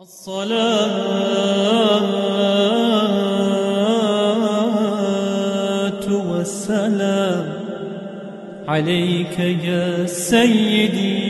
الصلاة والسلام عليك يا سيدي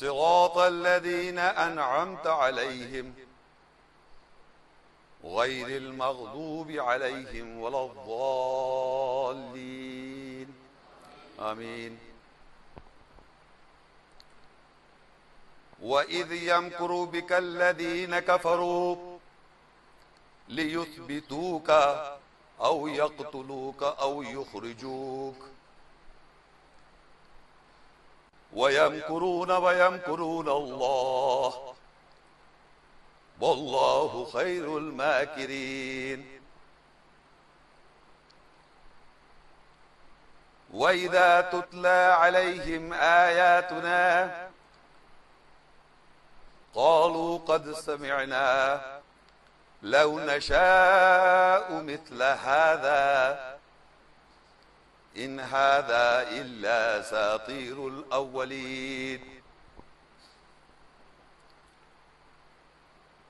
صراط الذين أنعمت عليهم غير المغضوب عليهم ولا الضالين. آمين. وإذ يمكر بك الذين كفروا ليثبتوك أو يقتلوك أو يخرجوك. ويمكرون ويمكرون الله. والله خير الماكرين. وإذا تتلى عليهم آياتنا قالوا قد سمعنا لو نشاء مثل هذا. إن هذا إلا ساطير الأولين.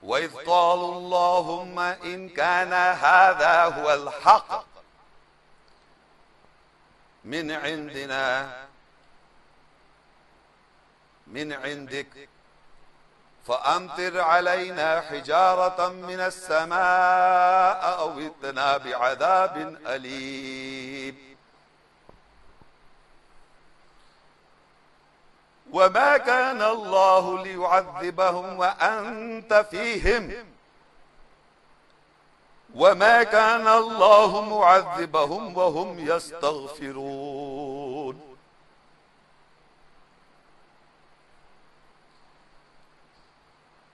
وإذ قالوا اللهم إن كان هذا هو الحق من عندنا من عندك فأمطر علينا حجارة من السماء أو ائتنا بعذاب أليم. وما كان الله ليعذبهم وأنت فيهم. وما كان الله معذبهم وهم يستغفرون.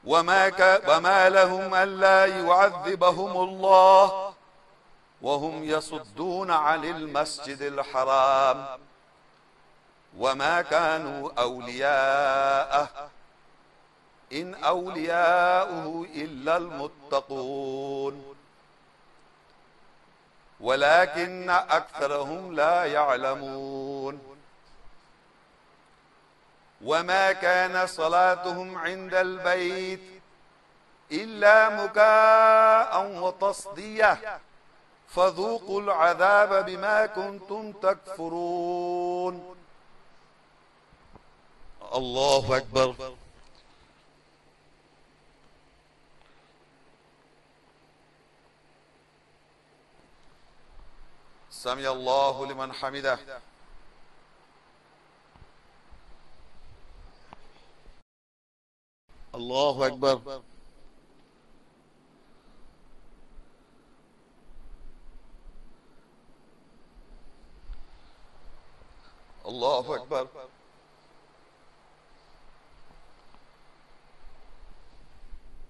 وما, ك... وما لهم ألا يعذبهم الله وهم يصدون عن المسجد الحرام. وما كانوا أولياءه. إن أولياؤه إلا المتقون. ولكن أكثرهم لا يعلمون. وما كان صلاتهم عند البيت إلا مكاء وتصدية. فذوقوا العذاب بما كنتم تكفرون. الله أكبر. سمع الله لمن حمده. الله أكبر. الله أكبر.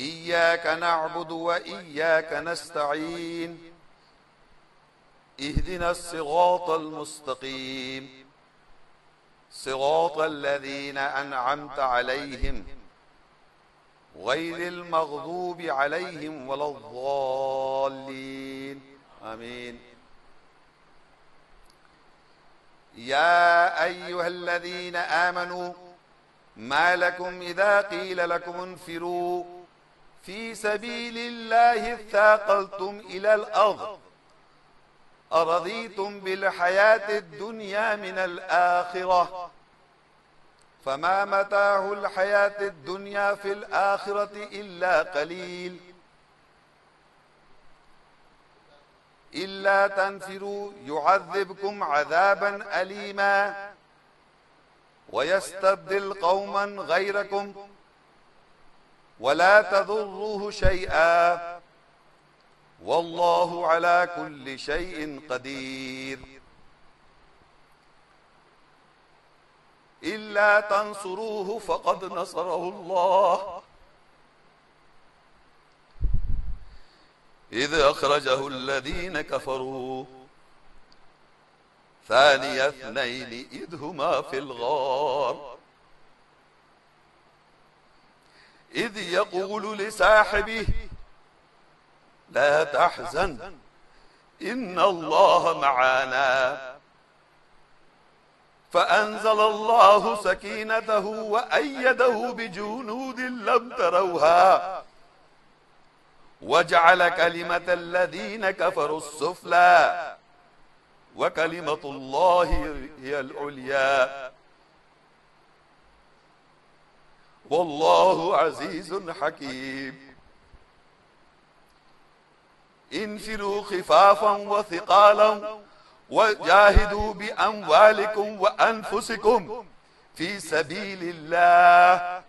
إياك نعبد وإياك نستعين. اهدنا الصراط المستقيم. صراط الذين أنعمت عليهم. غير المغضوب عليهم ولا الضالين. آمين. يا أيها الذين آمنوا ما لكم إذا قيل لكم انفروا. في سبيل الله اثاقلتم إلى الأرض. أرضيتم بالحياة الدنيا من الآخرة. فما متاع الحياة الدنيا في الآخرة إلا قليل. إلا تنفروا يعذبكم عذابا أليما. ويستبدل قوما غيركم. ولا تضروه شيئا. والله على كل شيء قدير. إلا تنصروه فقد نصره الله. إذ أخرجه الذين كفروا. ثاني اثنين إذ هما في الغار. إذ يقول لصاحبه لا تحزن إن الله معنا. فأنزل الله سكينته وأيده بجنود لم تروها. وجعل كلمة الذين كفروا السفلى وكلمة الله هي العليا. والله عزيز حكيم. انفروا خفافا وثقالا وجاهدوا بأموالكم وأنفسكم في سبيل الله.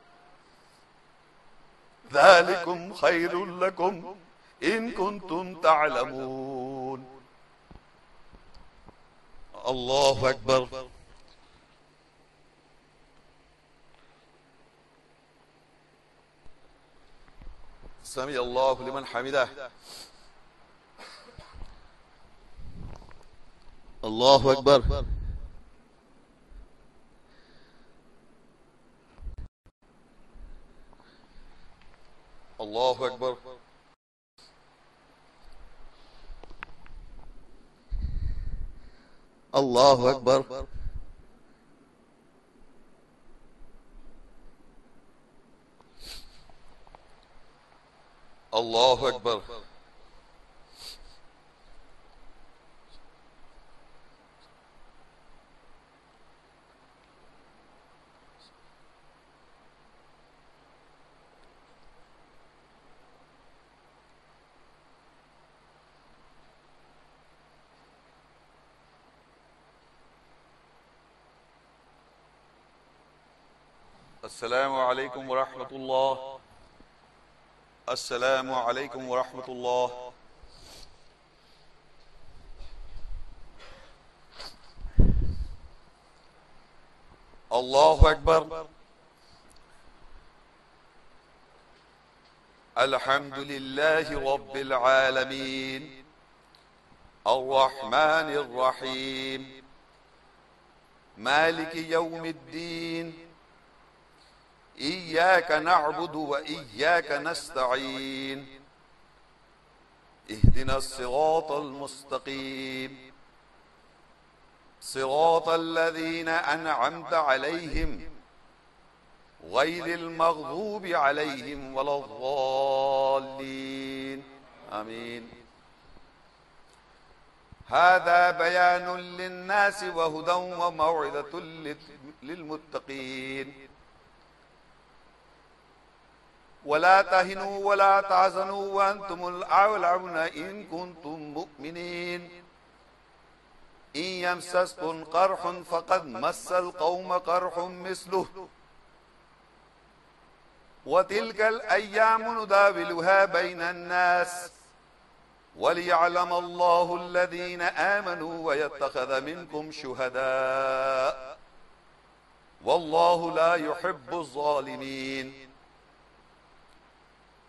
ذلكم خير لكم إن كنتم تعلمون. الله أكبر. سمي الله لمن حمده. الله أكبر الله أكبر. الله أكبر. الله أكبر. السلام عليكم ورحمة الله. السلام عليكم ورحمة الله. الله أكبر. الحمد لله رب العالمين. الرحمن الرحيم. مالك يوم الدين. إياك نعبد وإياك نستعين. اهدنا الصراط المستقيم. صراط الذين أنعمت عليهم. غير المغضوب عليهم ولا الضالين. آمين. هذا بيان للناس وهدى وموعظة للمتقين. ولا تهنوا ولا تحزنوا وأنتم الأعلون إن كنتم مؤمنين. إن يمسسكم قرح فقد مس القوم قرح مثله. وتلك الأيام نداولها بين الناس. وليعلم الله الذين آمنوا ويتخذ منكم شهداء. والله لا يحب الظالمين.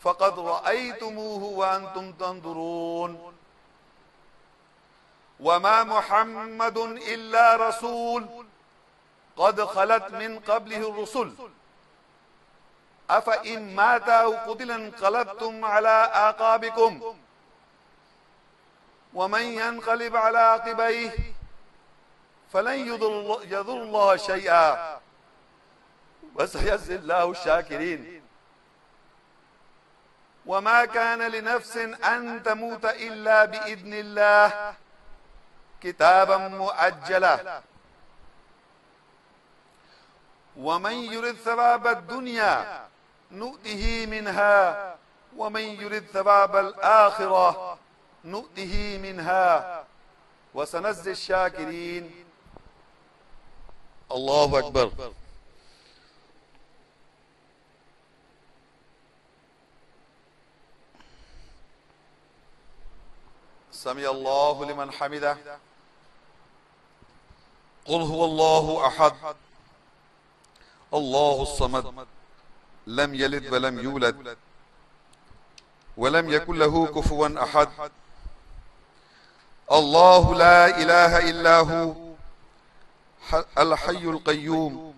فقد رأيتموه وأنتم تنظرون. وما محمد إلا رسول قد خلت من قبله الرسل. أفإن مات أو قتل انقلبتم على آقابكم ومن ينقلب على عقبيه فلن يضر, الله شيئا. وسيجزي الله الشاكرين. وما كان لنفس أن تموت إلا بإذن الله. كتابا مؤجلا. ومن يرد ثواب الدنيا نؤته منها. ومن يرد ثواب الآخرة نؤته منها. وسنزي الشاكرين. الله أكبر. سمي الله لمن حمده. قل هو الله أحد. الله الصمد. لم يلد ولم يولد. ولم يكن له كفوا أحد. الله لا إله إلا هو. الحي القيوم.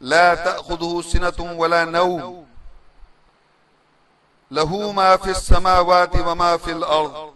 لا تأخذه سنة ولا نوم. له ما في السماوات وما في الأرض.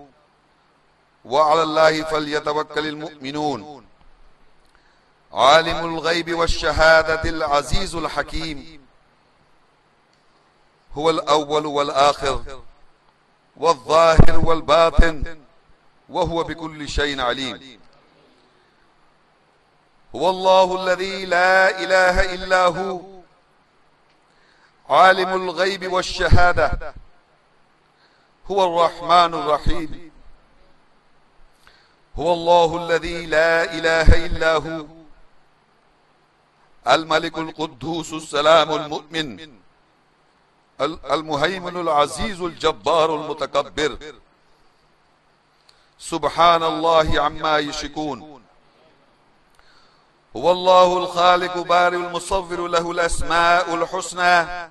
وعلى الله فليتوكل المؤمنون. عالم الغيب والشهادة العزيز الحكيم. هو الأول والآخر والظاهر والباطن وهو بكل شيء عليم. هو الله الذي لا إله إلا هو. عالم الغيب والشهادة. هو الرحمن الرحيم. هو الله الذي لا إله إلا هو. الملك القدوس السلام المؤمن. المهيمن العزيز الجبار المتكبر. سبحان الله عما يشركون هو الله الخالق بارئ المصور له الأسماء الحسنى.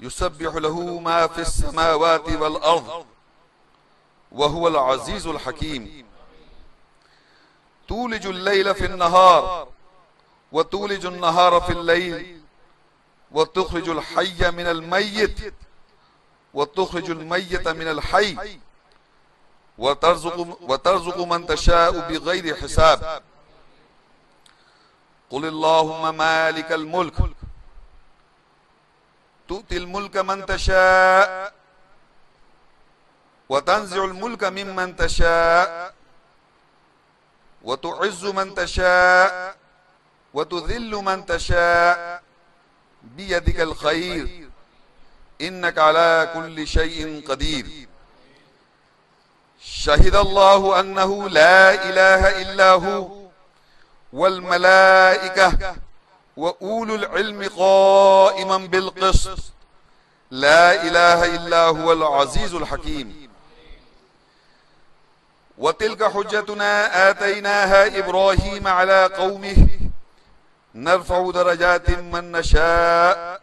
يسبح له ما في السماوات والأرض. وهو العزيز الحكيم. تولج الليل في النهار وتولج النهار في الليل وتخرج الحي من الميت وتخرج الميت من الحي وترزق, وترزق من تشاء بغير حساب. قل اللهم مالك الملك. تؤتي الملك من تشاء وتنزع الملك ممن تشاء وتعز من تشاء وتذل من تشاء. بيدك الخير. إنك على كل شيء قدير. شهد الله أنه لا إله إلا هو والملائكة وأولو العلم قائما بالقسط. لا إله إلا هو العزيز الحكيم. وتلك حجتنا آتيناها إبراهيم على قومه. نرفع درجات من نشاء.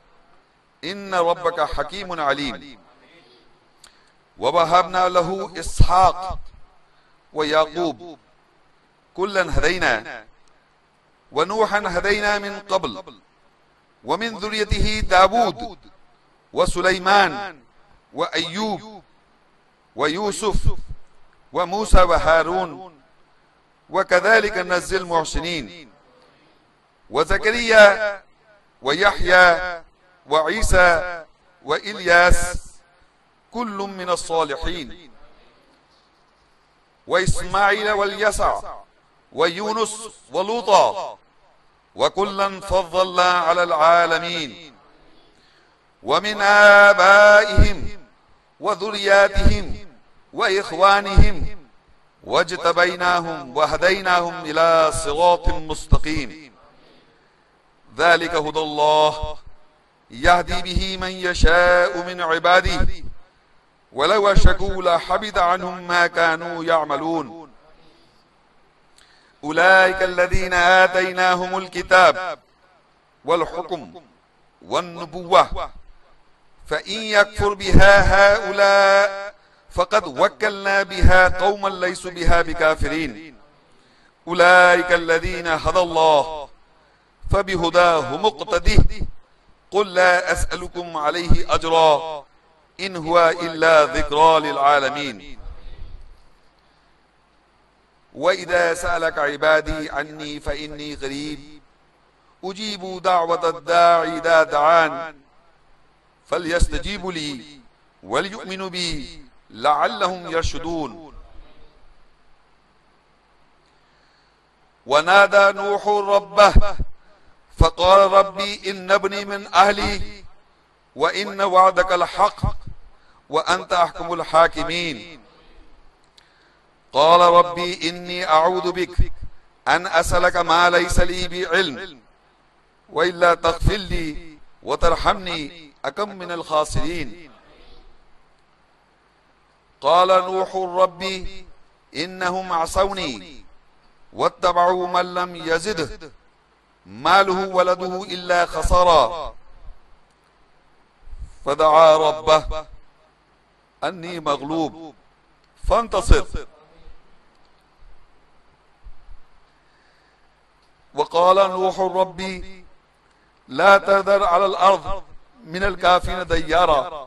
إن ربك حكيم عليم. ووهبنا له إسحاق ويعقوب. كلا هدينا. ونوحا هدينا من قبل. ومن ذريته داود وسليمان وأيوب ويوسف وموسى وهارون. وكذلك نزل المحسنين. وزكريا ويحيى وعيسى وإلياس كل من الصالحين. وإسماعيل واليسع ويونس ولوطا. وكلا فضلنا على العالمين. ومن آبائهم وذرياتهم وإخوانهم واجتبيناهم وهديناهم إلى صراط مستقيم. ذلك هدى الله يهدي به من يشاء من عباده. ولو أشكوا لحبط عنهم ما كانوا يعملون. أولئك الذين آتيناهم الكتاب والحكم والنبوة. فإن يكفر بها هؤلاء فقد وكلنا بها قوما ليسوا بها بكافرين. أولئك الذين هدى الله فبهداه مقتده. قل لا أسألكم عليه أجرا إن هو إلا ذكرى للعالمين. وإذا سألك عبادي عني فإني قريب أجيب دعوة الداعي إذا دعان. فليستجيبوا لي وليؤمنوا بي. لعلهم يرشدون. ونادى نوح ربه فقال ربي إن ابني من أهلي وإن وعدك الحق وأنت أحكم الحاكمين. قال ربي إني أعوذ بك أن أسألك ما ليس لي بعلم وإلا تغفر لي وترحمني أكم من الخاسرين. قال نوح ربي إنهم عصوني واتبعوا من لم يزده. ماله ولده إلا خسرا فدعا ربه أني مغلوب. فانتصر. وقال نوح ربي لا تذر على الأرض من الكافرين ديارا.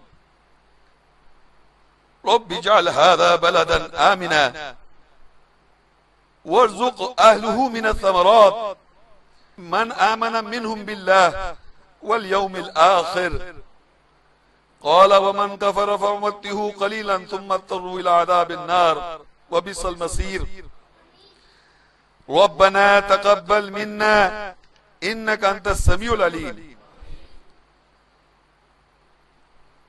رب اجعل هذا بلدا آمنا. وارزق أهله من الثمرات. من آمن منهم بالله واليوم الآخر. قال ومن كفر فمته قليلا ثم اضطروا إلى عذاب النار. وبئس المصير. ربنا تقبل منا. إنك أنت السميع العليم.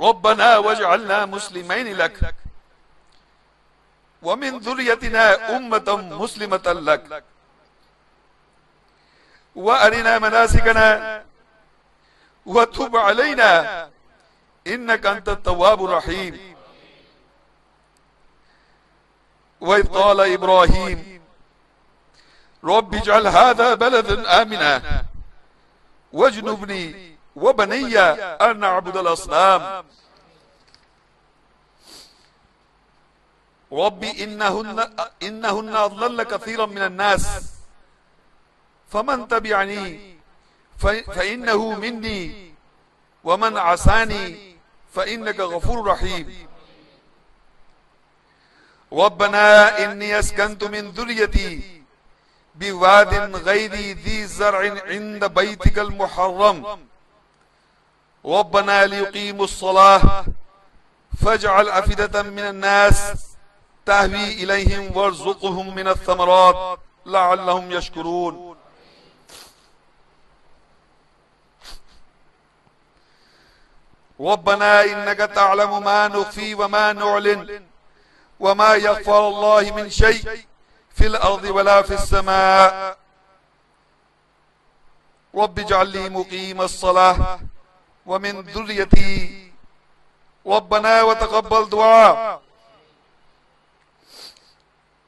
ربنا واجعلنا مسلمين لك. ومن ذريتنا أمة مسلمة لك. وأرنا مناسكنا. وتب علينا. إنك أنت التواب الرحيم. وإذ قال إبراهيم رب اجعل هذا بلدا آمنا. واجنبني وبني أن نعبد الأصنام. ربي إنهن, إنهن أضلل كثيرا من الناس. فمن تبعني فإنه مني. ومن عساني فإنك غفور رحيم. ربنا إني أسكنت من ذريتي بواد غير ذي زرع عند بيتك المحرم. ربنا ليقيموا الصلاة فاجعل أفدة من الناس تهوي إليهم وارزقهم من الثمرات لعلهم يشكرون. ربنا إنك تعلم ما نخفي وما نعلن وما يخفى الله من شيء في الأرض ولا في السماء. رب اجعل لي مقيم الصلاة ومن ذريتي ربنا وتقبل دعاء.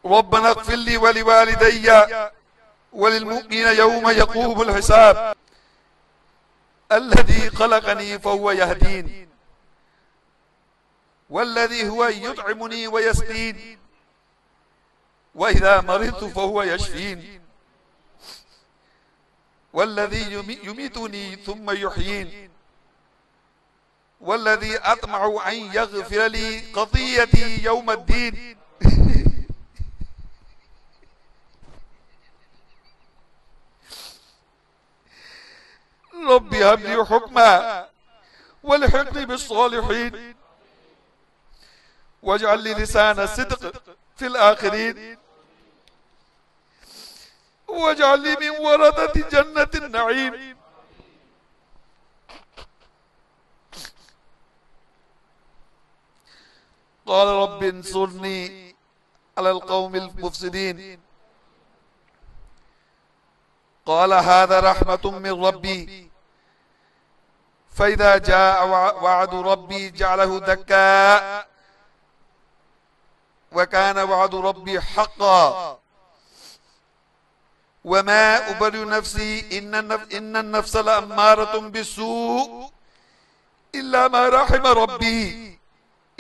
ربنا اغفر لي ولوالدي وللمؤمن يوم يقوم الحساب. الذي خلقني فهو يهدين. والذي هو يطعمني ويسقين. وإذا مرضت فهو يشفين. والذي يميتني ثم يحيين. والذي أطمع أن يغفر لي قضيتي يوم الدين. ربي هب لي حكما والحقني بالصالحين. واجعل لي لسان صدق في الآخرين. واجعل لي من ورثة جنة النعيم. قال رب انصرني على القوم المفسدين. قال هذا رحمة من ربي. فإذا جاء وعد ربي جعله دكا. وكان وعد ربي حقا. وما أبرئ نفسي إن النفس, إن النفس لأمارة بالسوء إلا ما رحم ربي.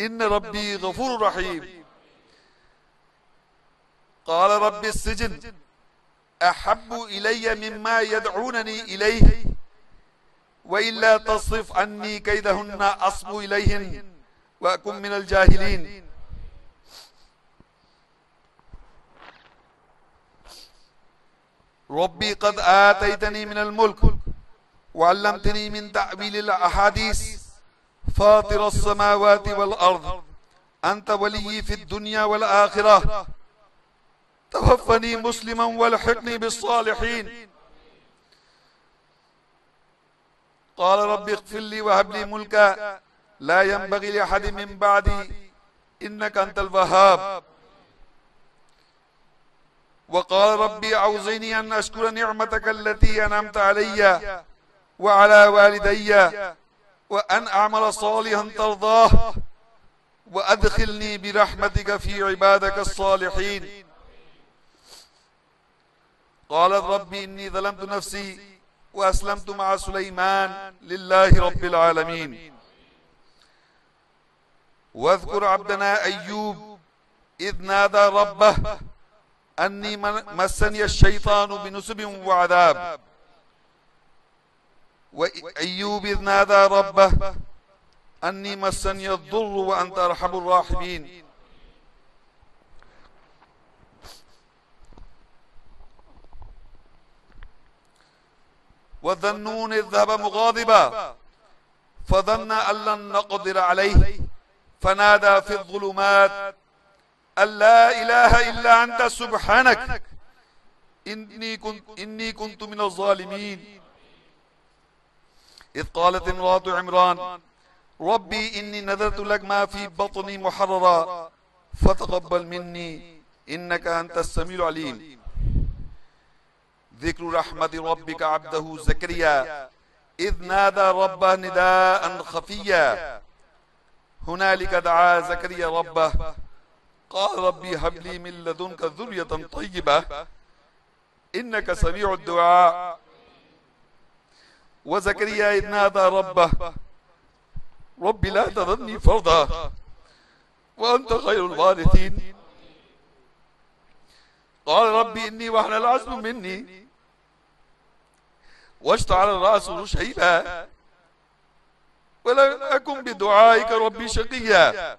إن ربي غفور رحيم. قال رب السجن أحب إلي مما يدعونني إليه وإلا تصرف عني كيدهن أصب إليهن وأكن من الجاهلين. ربي قد آتيتني من الملك وعلمتني من تأويل الأحاديث فاطر السماوات والأرض. أنت ولي في الدنيا والآخرة. توفني مسلما والحقني بالصالحين. قال رب اغفر لي وهب لي ملكا. لا ينبغي لأحد من بعدي. إنك أنت الوهاب. وقال ربي أوزني أن أشكر نعمتك التي أنعمت علي وعلى والدي. وأن أعمل صالحا ترضاه وأدخلني برحمتك في عبادك الصالحين. قالت ربي إني ظلمت نفسي وأسلمت مع سليمان لله رب العالمين. واذكر عبدنا أيوب إذ نادى ربه أني مسني الشيطان بنسب وعذاب. وأيوب إذ نادى ربه أني مسني الضر وأنت أرحم الراحمين. وذنون إذ ذهب مغاضبا فظن أن لن نقدر عليه فنادى في الظلمات أن لا إله إلا أنت سبحانك إني كنت, إني كنت من الظالمين. إذ قالت امرأة عمران ربي إني نذرت لك ما في بطني محررا فتقبل مني إنك أنت السميع العليم. ذكر رحمة ربك عبده زكريا إذ نادى ربه نداء خفيا. هنالك دعا زكريا ربه قال ربي هب لي من لدنك ذرية طيبة إنك سميع الدعاء. وزكريا إذ نادى ربه رب لا تذرني فرضا وأنت خير الوارثين. قال ربي إني وحن العزم مني واشتعل الرأس شيبا ولم أكن بدعائك ربي شقيا.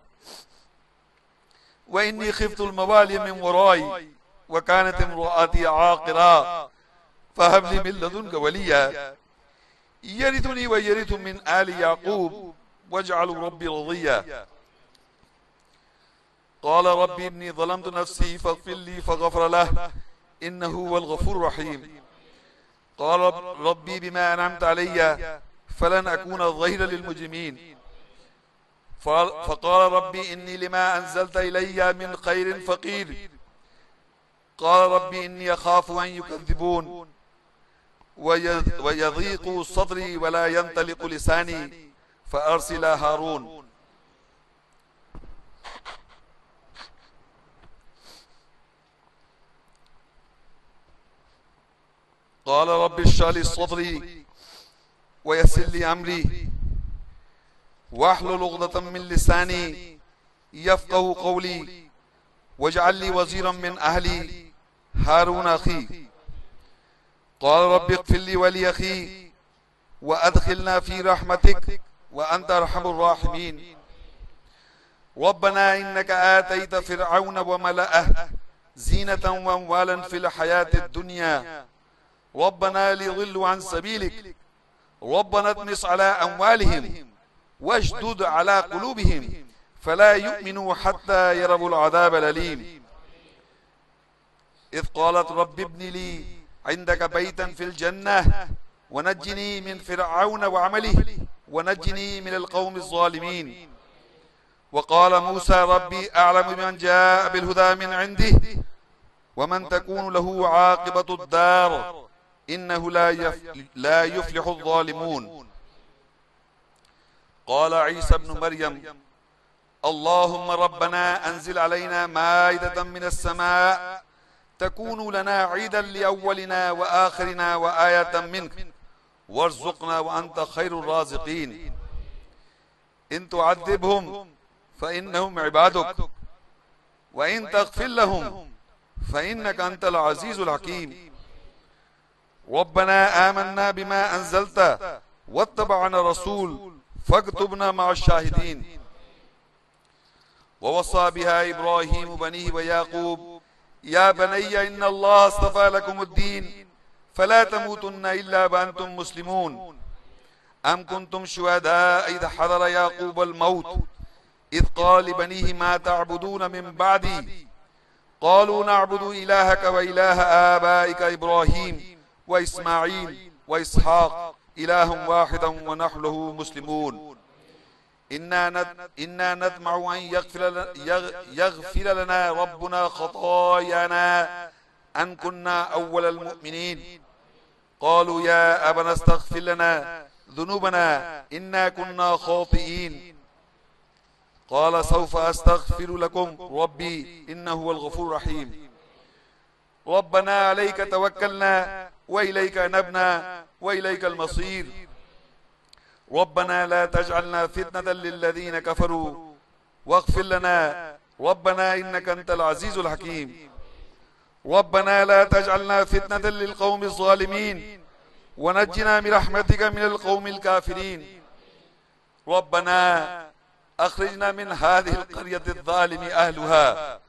وإني خفت الموالي من وراي وكانت امرأتي عاقرا فهب لي من لدنك وليا. يرثني ويرث من آل يعقوب. واجعل ربي رضيا. قال ربي إني ظلمت نفسي فاغفر لي فغفر له. إنه هو الغفور الرحيم. قال ربي بما أنعمت علي فلن أكون ظهيرا للمجرمين. فقال ربي إني لما أنزلت إلي من خير فقير. قال ربي إني أخاف أن يكذبون. ويضيق صدري ولا ينطلق لساني فأرسل هارون. قال رب اشرح لي صدري ويسر لي أمري. واحلل عقدة من لساني يفقه قولي واجعل لي وزيرا من أهلي. هارون أخي. قال رب اغفر لي ولي أخي وأدخلنا في رحمتك وأنت أرحم الراحمين. ربنا إنك آتيت فرعون وملأه زينة وأموالا في الحياة الدنيا. ربنا ليضلوا عن سبيلك. ربنا اطمس على أموالهم واشدد على قلوبهم فلا يؤمنوا حتى يروا العذاب الأليم. إذ قالت رب ابن لي عندك بيتا في الجنة. ونجني من فرعون وعمله. ونجني من القوم الظالمين. وقال موسى ربي أعلم بمن جاء بالهدى من عنده. ومن تكون له عاقبة الدار. إنه لا, لا يفلح الظالمون. قال عيسى ابن مريم اللهم ربنا أنزل علينا مائدة من السماء. تكون لنا عيدا لأولنا وآخرنا وآية منك. وارزقنا وأنت خير الرازقين. إن تعذبهم فإنهم عبادك. وإن تغفر لهم فإنك أنت العزيز الحكيم. ربنا آمنا بما أنزلت واتبعنا رسول فاكتبنا مع الشاهدين. ووصى بها إبراهيم بنيه ويعقوب يا بني إن الله اصطفى لكم الدين فلا تموتن إلا وأنتم مسلمون. أم كنتم شهداء إذ حضر يعقوب الموت إذ قال لبنيه ما تعبدون من بعدي؟ قالوا نعبد إلهك وإله آبائك إبراهيم وإسماعيل وإسحاق إله واحدا ونحن له مسلمون. إنا نطمع أن يغفر لنا ربنا خطايانا أن كنا أول المؤمنين. قالوا يا أبنا استغفر لنا ذنوبنا إنا كنا خاطئين. قال سوف أستغفر لكم ربي إنه هو الغفور الرحيم. ربنا عليك توكلنا وإليك نبنا وإليك المصير. ربنا لا تجعلنا فتنة للذين كفروا. واغفر لنا. ربنا إنك أنت العزيز الحكيم. ربنا لا تجعلنا فتنة للقوم الظالمين. ونجنا برحمتك من القوم الكافرين. ربنا أخرجنا من هذه القرية الظالم أهلها.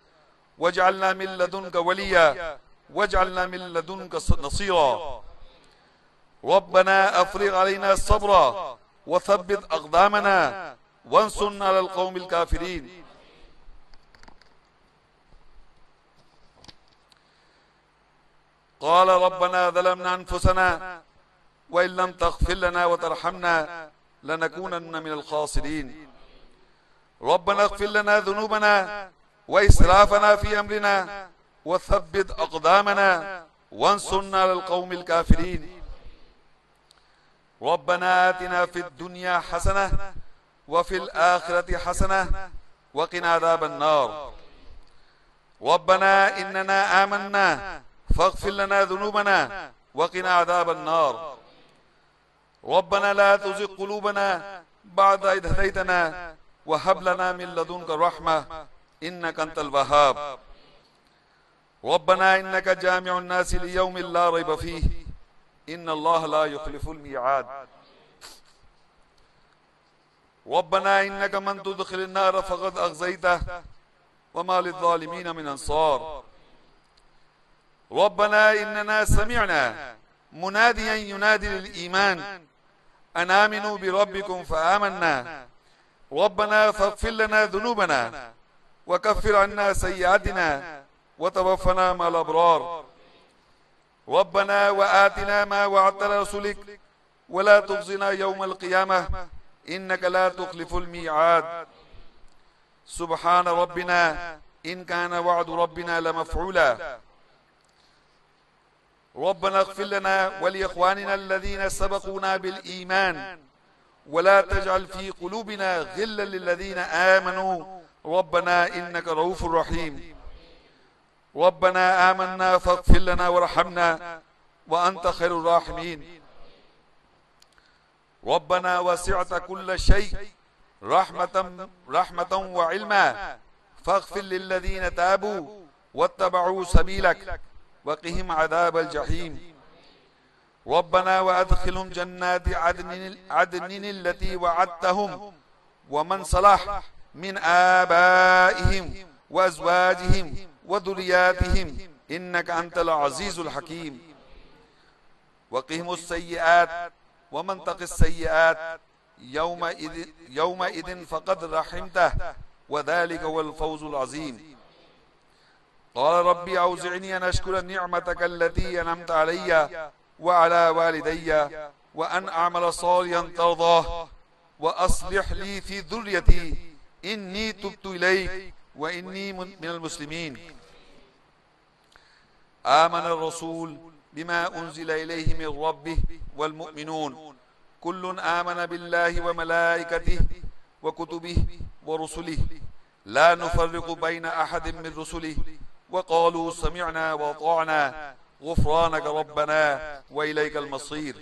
واجعلنا من لدنك وليا. واجعلنا من لدنك نصيرا. ربنا أفرغ علينا الصبر. وثبت أقدامنا وانصرنا على القوم الكافرين. قال ربنا ظلمنا أنفسنا وإن لم تغفر لنا وترحمنا لنكونن من الخاسرين. ربنا اغفر لنا ذنوبنا وإسرافنا في أمرنا وثبت أقدامنا وانصرنا على القوم الكافرين. ربنا آتنا في الدنيا حسنة وفي الآخرة حسنة وقنا عذاب النار. ربنا إننا آمنا فاغفر لنا ذنوبنا وقنا عذاب النار. ربنا لا تزغ قلوبنا بعد إذ هديتنا وهب لنا من لدنك رحمة إنك أنت الوهاب. ربنا إنك جامع الناس ليوم لا ريب فيه. إن الله لا يخلف الميعاد. ربنا إنك من تدخل النار فقد أغزيته وما للظالمين من أنصار. ربنا إننا سمعنا مناديا ينادي للإيمان. أن آمنوا بربكم فآمنا. ربنا فاغفر لنا ذنوبنا وكفر عنا سيئاتنا وتوفنا مع الأبرار. ربنا وآتنا ما وعدت رسولك. ولا تخزنا يوم القيامة. إنك لا تخلف الميعاد. سبحان ربنا. إن كان وعد ربنا لمفعولا. ربنا اغفر لنا ولإخواننا الذين سبقونا بالإيمان. ولا تجعل في قلوبنا غلا للذين آمنوا. ربنا إنك رؤوف رحيم. ربنا آمنا فاغفر لنا وارحمنا وأنت خير الراحمين. ربنا وسعت كل شيء رحمة, رحمة وعلما. فاغفر للذين تابوا واتبعوا سبيلك وقهم عذاب الجحيم. ربنا وأدخلهم جنات عدن, عدن التي وعدتهم ومن صلح من آبائهم وأزواجهم وذرياتهم. إنك أنت العزيز الحكيم. وقهم السيئات ومن تق السيئات يومئذ, يومئذ فقد رحمته. وذلك هو الفوز العظيم. قال ربي أوزعني أن أشكر نعمتك التي أنعمت علي وعلى والدي وأن أعمل صالحا ترضاه. وأصلح لي في ذريتي. إني تبت إليك. وإني من المسلمين. آمن الرسول بما أنزل إليه من ربه والمؤمنون. كل آمن بالله وملائكته وكتبه ورسله. لا نفرق بين أحد من رسله. وقالوا سمعنا وطعنا غفرانك ربنا وإليك المصير.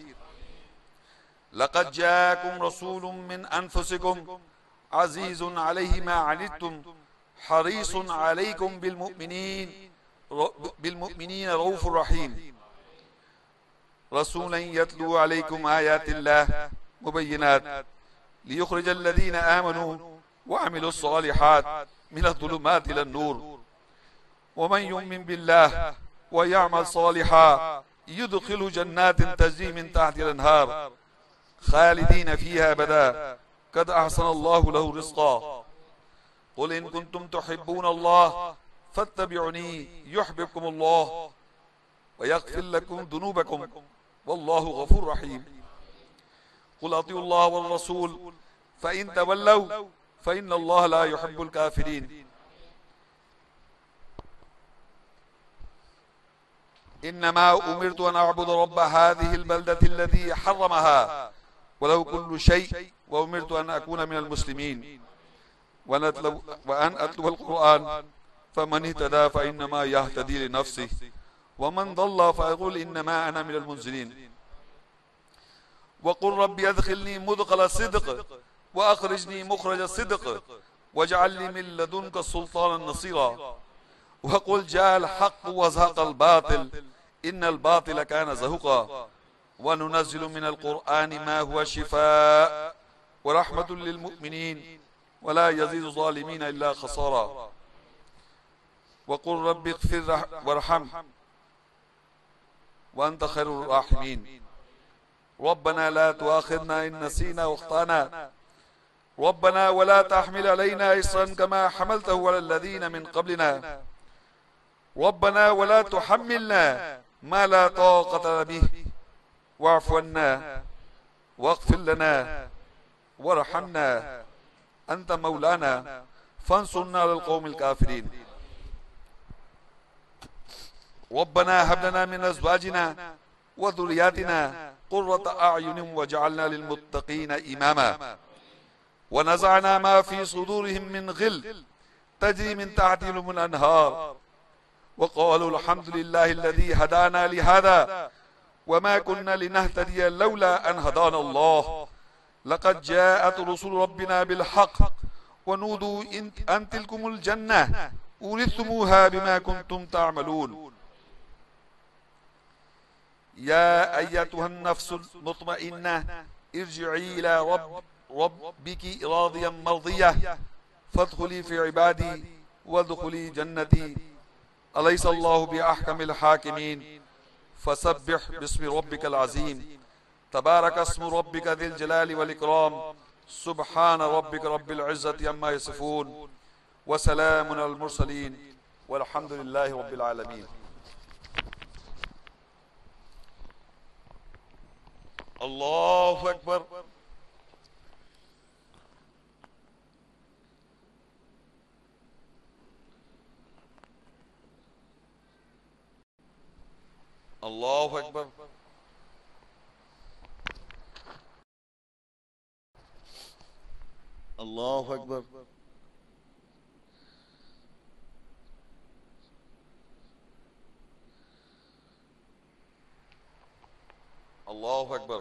لقد جاءكم رسول من أنفسكم عزيز عليه ما عنتم. حريص عليكم بالمؤمنين. بالمؤمنين. رؤوف رحيم. رسولا يتلو عليكم آيات الله مبينات. ليخرج الذين آمنوا وعملوا الصالحات من الظلمات إلى النور. ومن يؤمن بالله ويعمل صالحا يدخل جنات تجري من تحت الأنهار. خالدين فيها أبدا. قد أحسن الله له رزقا. قل إن كنتم تحبون الله فاتبعوني يحببكم الله ويغفر لكم ذنوبكم والله غفور رحيم. قل أطيعوا الله والرسول فإن تولوا فإن الله لا يحب الكافرين. إنما أمرت أن أعبد رب هذه البلدة الذي حرمها وله كل شيء وأمرت أن أكون من المسلمين. وأن أتلو القرآن فمن اهتدى فإنما يهتدي لنفسه ومن ضل فيقول إنما أنا من المنزلين. وقل ربي أدخلني مدخل صدق وأخرجني مخرج صدق واجعل لي من لدنك سلطانا نصيرا. وقل جاء الحق وزهق الباطل إن الباطل كان زهقا وننزل من القرآن ما هو شفاء ورحمة للمؤمنين. ولا يزيد الظالمين إلا خسارا. وقل رب اغفر وارحم. وأنت خير الراحمين. ربنا لا تؤاخذنا إن نسينا واخطأنا. ربنا ولا تحمل علينا إصرا كما حملته على الذين من قبلنا. ربنا ولا تحملنا ما لا طاقة به. واعف عنا واغفر لنا وارحمنا. أنت مولانا فانصرنا على القوم الكافرين. ربنا هب لنا من أزواجنا وذرياتنا قرة أعين وجعلنا للمتقين إماما. ونزعنا ما في صدورهم من غل تجري من تحتهم الأنهار. وقالوا الحمد لله الذي هدانا لهذا وما كنا لنهتدي لولا أن هدانا الله. لقد جاءت رسل ربنا بالحق ونودوا أن تلكم الجنة. أورثتموها بما كنتم تعملون. يا أيتها النفس المطمئنة ارجعي إلى رب ربك راضيا مرضية. فادخلي في عبادي وادخلي جنتي. أليس الله بأحكم الحاكمين؟ فسبح باسم ربك العظيم. تبارك اسم ربك ذي الجلال والإكرام. سبحان ربك رب العزة عما يصفون. وسلام على المرسلين. والحمد لله رب العالمين. الله أكبر. الله أكبر. اللہ اکبر۔ اللہ اکبر۔